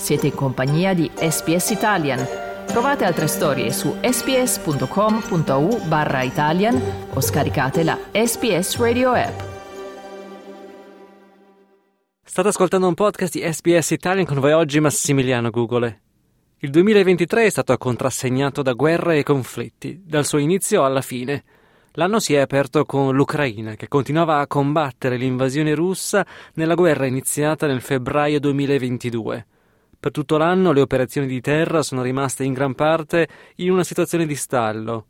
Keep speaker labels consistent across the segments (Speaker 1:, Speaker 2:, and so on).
Speaker 1: Siete in compagnia di SPS Italian. Trovate altre storie su sps.com.au barra Italian o scaricate la SPS Radio app.
Speaker 2: State ascoltando un podcast di SBS Italian con voi oggi Massimiliano Gugole. Il 2023 è stato contrassegnato da guerre e conflitti, dal suo inizio alla fine. L'anno si è aperto con l'Ucraina, che continuava a combattere l'invasione russa nella guerra iniziata nel febbraio 2022. Per tutto l'anno le operazioni di terra sono rimaste in gran parte in una situazione di stallo.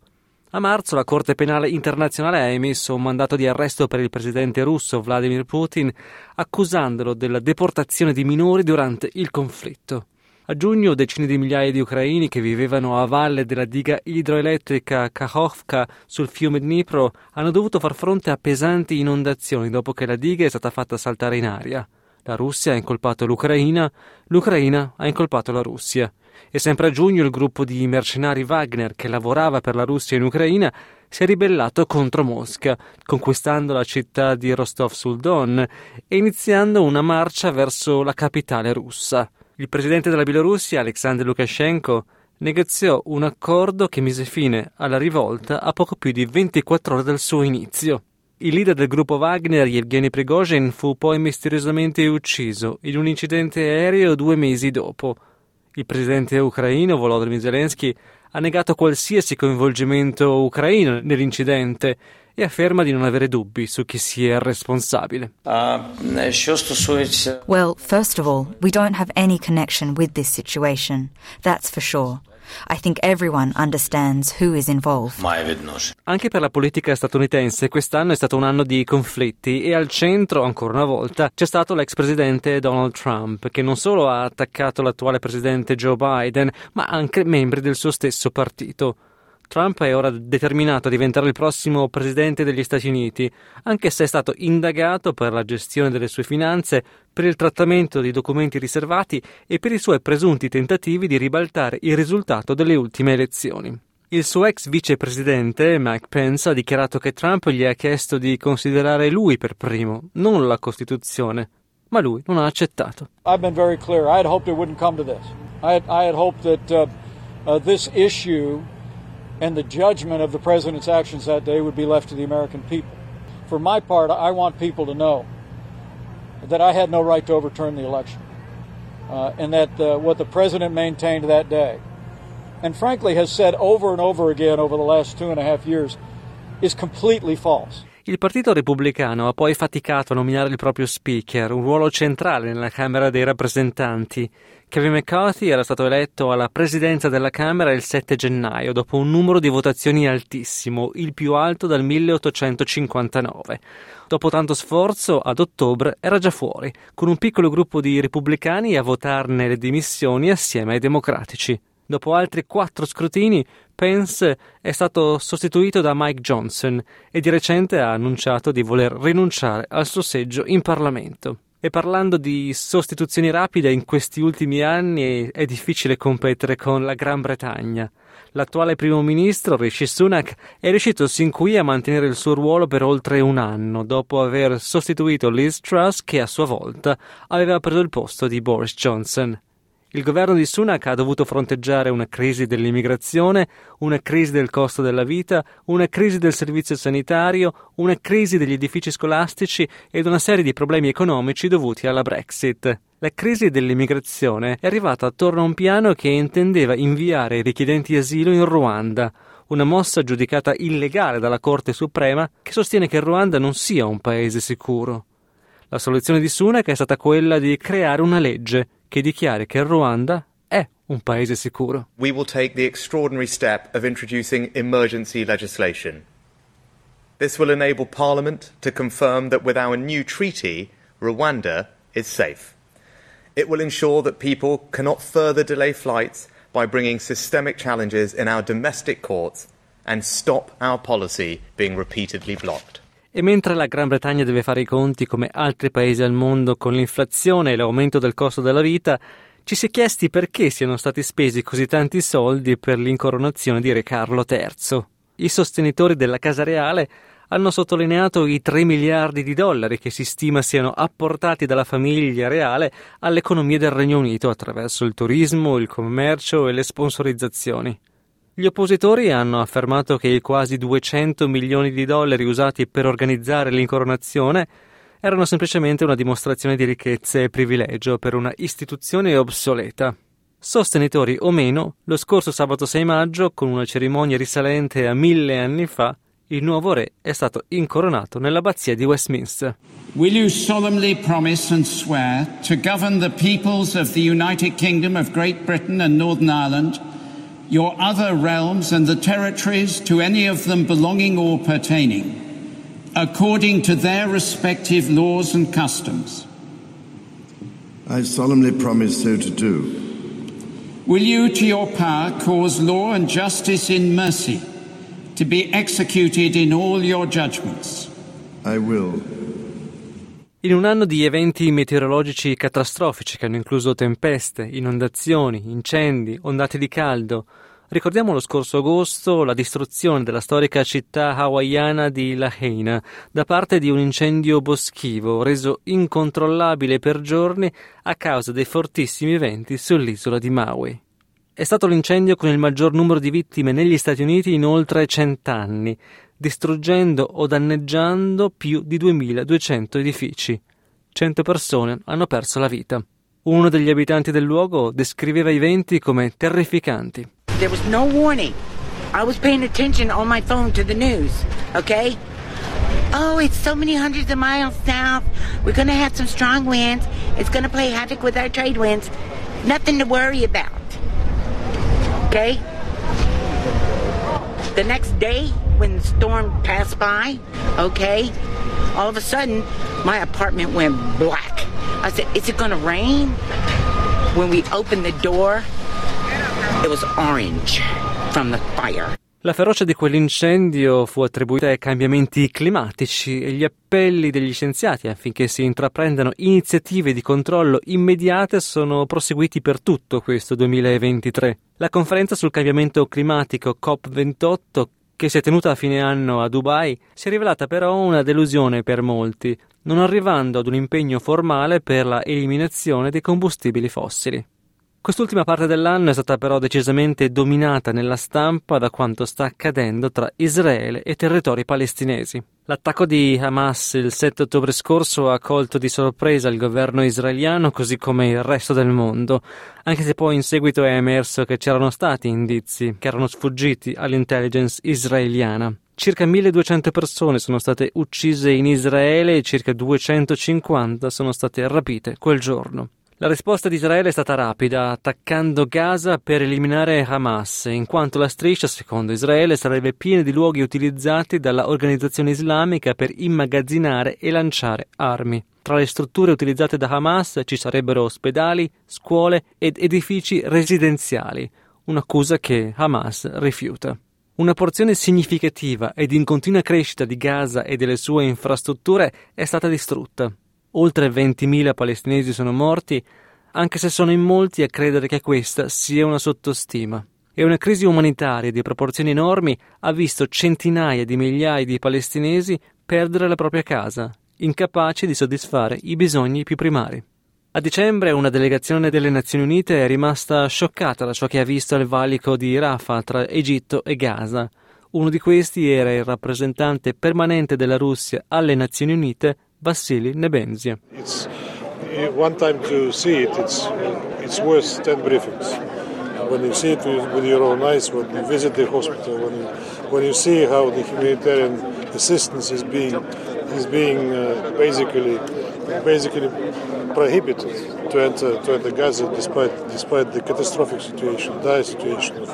Speaker 2: A marzo la Corte Penale Internazionale ha emesso un mandato di arresto per il presidente russo Vladimir Putin, accusandolo della deportazione di minori durante il conflitto. A giugno decine di migliaia di ucraini che vivevano a valle della diga idroelettrica Kakhovka sul fiume Dnipro hanno dovuto far fronte a pesanti inondazioni dopo che la diga è stata fatta saltare in aria. La Russia ha incolpato l'Ucraina, l'Ucraina ha incolpato la Russia. E sempre a giugno il gruppo di mercenari Wagner che lavorava per la Russia in Ucraina si è ribellato contro Mosca, conquistando la città di Rostov sul Don e iniziando una marcia verso la capitale russa. Il presidente della Bielorussia, Alexander Lukashenko, negoziò un accordo che mise fine alla rivolta a poco più di 24 ore dal suo inizio. Il leader del gruppo Wagner, Yevgeny Prigozhin, fu poi misteriosamente ucciso in un incidente aereo due mesi dopo. Il presidente ucraino Volodymyr Zelensky ha negato qualsiasi coinvolgimento ucraino nell'incidente e afferma di non avere dubbi su chi sia il responsabile.
Speaker 3: Well, first of all, we don't have any connection with this situation. That's for sure. I think everyone understands who is involved.
Speaker 2: Anche per la politica statunitense quest'anno è stato un anno di conflitti e al centro, ancora una volta, c'è stato l'ex presidente Donald Trump, che non solo ha attaccato l'attuale presidente Joe Biden, ma anche membri del suo stesso partito. Trump è ora determinato a diventare il prossimo presidente degli Stati Uniti, anche se è stato indagato per la gestione delle sue finanze, per il trattamento di documenti riservati e per i suoi presunti tentativi di ribaltare il risultato delle ultime elezioni. Il suo ex vicepresidente, Mike Pence, ha dichiarato che Trump gli ha chiesto di considerare lui per primo, non la Costituzione, ma lui non ha accettato.
Speaker 4: I've been very clear. I had hoped it wouldn't come to this. I had, I had hoped that uh, uh, this issue and the judgment of the president's actions that day would be left to the American people. For my part, I want people to know that I had no right to overturn the election, uh, and that uh, what the president maintained that day, and frankly has said over and over again over the last two and a half years, is completely false.
Speaker 2: Il Partito Repubblicano ha poi faticato a nominare il proprio speaker, un ruolo centrale nella Camera dei rappresentanti. Kevin McCarthy era stato eletto alla presidenza della Camera il 7 gennaio, dopo un numero di votazioni altissimo, il più alto dal 1859. Dopo tanto sforzo, ad ottobre era già fuori, con un piccolo gruppo di repubblicani a votarne le dimissioni assieme ai democratici. Dopo altri quattro scrutini, Pence è stato sostituito da Mike Johnson e di recente ha annunciato di voler rinunciare al suo seggio in Parlamento. E parlando di sostituzioni rapide, in questi ultimi anni è difficile competere con la Gran Bretagna. L'attuale primo ministro, Rishi Sunak, è riuscito sin qui a mantenere il suo ruolo per oltre un anno, dopo aver sostituito Liz Truss, che a sua volta aveva preso il posto di Boris Johnson. Il governo di Sunak ha dovuto fronteggiare una crisi dell'immigrazione, una crisi del costo della vita, una crisi del servizio sanitario, una crisi degli edifici scolastici ed una serie di problemi economici dovuti alla Brexit. La crisi dell'immigrazione è arrivata attorno a un piano che intendeva inviare i richiedenti asilo in Ruanda, una mossa giudicata illegale dalla Corte Suprema che sostiene che il Ruanda non sia un paese sicuro. La soluzione di Sunak è stata quella di creare una legge che dichiari che il Ruanda è un paese sicuro.
Speaker 5: We will take the extraordinary step of introducing emergency legislation. This will enable Parliament to confirm that with our new treaty, Rwanda is safe. It will ensure that people cannot further delay flights by bringing systemic challenges in our domestic courts and stop our policy being repeatedly blocked.
Speaker 2: E mentre la Gran Bretagna deve fare i conti come altri paesi al mondo con l'inflazione e l'aumento del costo della vita, ci si è chiesti perché siano stati spesi così tanti soldi per l'incoronazione di Re Carlo III. I sostenitori della Casa Reale hanno sottolineato i 3 miliardi di dollari che si stima siano apportati dalla famiglia reale all'economia del Regno Unito attraverso il turismo, il commercio e le sponsorizzazioni. Gli oppositori hanno affermato che i quasi 200 milioni di dollari usati per organizzare l'incoronazione erano semplicemente una dimostrazione di ricchezza e privilegio per una istituzione obsoleta. Sostenitori o meno, lo scorso sabato 6 maggio, con una cerimonia risalente a mille anni fa, il nuovo re è stato incoronato nell'abbazia di Westminster.
Speaker 6: Will you solemnly promise and swear to govern the peoples of the United Kingdom of Great Britain and Northern Ireland, your other realms and the territories to any of them belonging or pertaining, according to their respective laws and customs?
Speaker 7: I solemnly promise so to do.
Speaker 6: Will you, to your power, cause law and justice in mercy? to be executed in all your judgments.
Speaker 7: I will.
Speaker 2: In un anno di eventi meteorologici catastrofici che hanno incluso tempeste, inondazioni, incendi, ondate di caldo, ricordiamo lo scorso agosto la distruzione della storica città hawaiana di Lahaina da parte di un incendio boschivo reso incontrollabile per giorni a causa dei fortissimi venti sull'isola di Maui. È stato l'incendio con il maggior numero di vittime negli Stati Uniti in oltre cent'anni, distruggendo o danneggiando più di 2200 edifici. 100 persone hanno perso la vita. Uno degli abitanti del luogo descriveva i venti come terrificanti.
Speaker 8: There was no warning. I was paying attention on my phone to the news, okay? Oh, it's so many hundreds of miles south. We're going to have some strong winds. It's going to play havoc with our trade winds. Nothing to worry about. Okay? The next day, when the storm passed by, okay, all of a sudden, my apartment went black. I said, Is it gonna rain? When we opened the door, it was orange from the fire.
Speaker 2: La ferocia di quell'incendio fu attribuita ai cambiamenti climatici e gli appelli degli scienziati affinché si intraprendano iniziative di controllo immediate sono proseguiti per tutto questo 2023. La conferenza sul cambiamento climatico COP28 che si è tenuta a fine anno a Dubai si è rivelata però una delusione per molti, non arrivando ad un impegno formale per la eliminazione dei combustibili fossili. Quest'ultima parte dell'anno è stata però decisamente dominata nella stampa da quanto sta accadendo tra Israele e territori palestinesi. L'attacco di Hamas il 7 ottobre scorso ha colto di sorpresa il governo israeliano così come il resto del mondo, anche se poi in seguito è emerso che c'erano stati indizi che erano sfuggiti all'intelligence israeliana. Circa 1200 persone sono state uccise in Israele e circa 250 sono state rapite quel giorno. La risposta di Israele è stata rapida, attaccando Gaza per eliminare Hamas, in quanto la striscia, secondo Israele, sarebbe piena di luoghi utilizzati dalla organizzazione islamica per immagazzinare e lanciare armi. Tra le strutture utilizzate da Hamas ci sarebbero ospedali, scuole ed edifici residenziali, un'accusa che Hamas rifiuta. Una porzione significativa ed in continua crescita di Gaza e delle sue infrastrutture è stata distrutta. Oltre 20.000 palestinesi sono morti, anche se sono in molti a credere che questa sia una sottostima. E una crisi umanitaria di proporzioni enormi ha visto centinaia di migliaia di palestinesi perdere la propria casa, incapaci di soddisfare i bisogni più primari. A dicembre una delegazione delle Nazioni Unite è rimasta scioccata da ciò che ha visto al valico di Rafah tra Egitto e Gaza. Uno di questi era il rappresentante permanente della Russia alle Nazioni Unite, Vassili Nebenzia.
Speaker 9: It's one time to see it, it's, it's worth 10 briefings. When you see it with your own eyes, when you visit the hospital, when you, when you see how the humanitarian assistance is being, is being uh, basically, basically prohibited to enter, to enter Gaza despite, despite the catastrophic situation, dire situation of,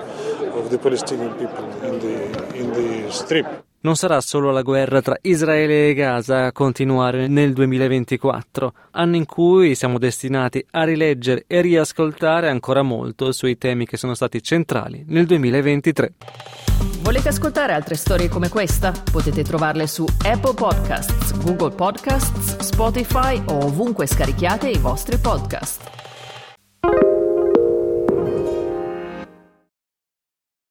Speaker 9: of the Palestinian people in the, in the strip.
Speaker 2: Non sarà solo la guerra tra Israele e Gaza a continuare nel 2024, anno in cui siamo destinati a rileggere e riascoltare ancora molto sui temi che sono stati centrali nel 2023.
Speaker 1: Volete ascoltare altre storie come questa? Potete trovarle su Apple Podcasts, Google Podcasts, Spotify o ovunque scarichiate i vostri podcast.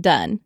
Speaker 10: done.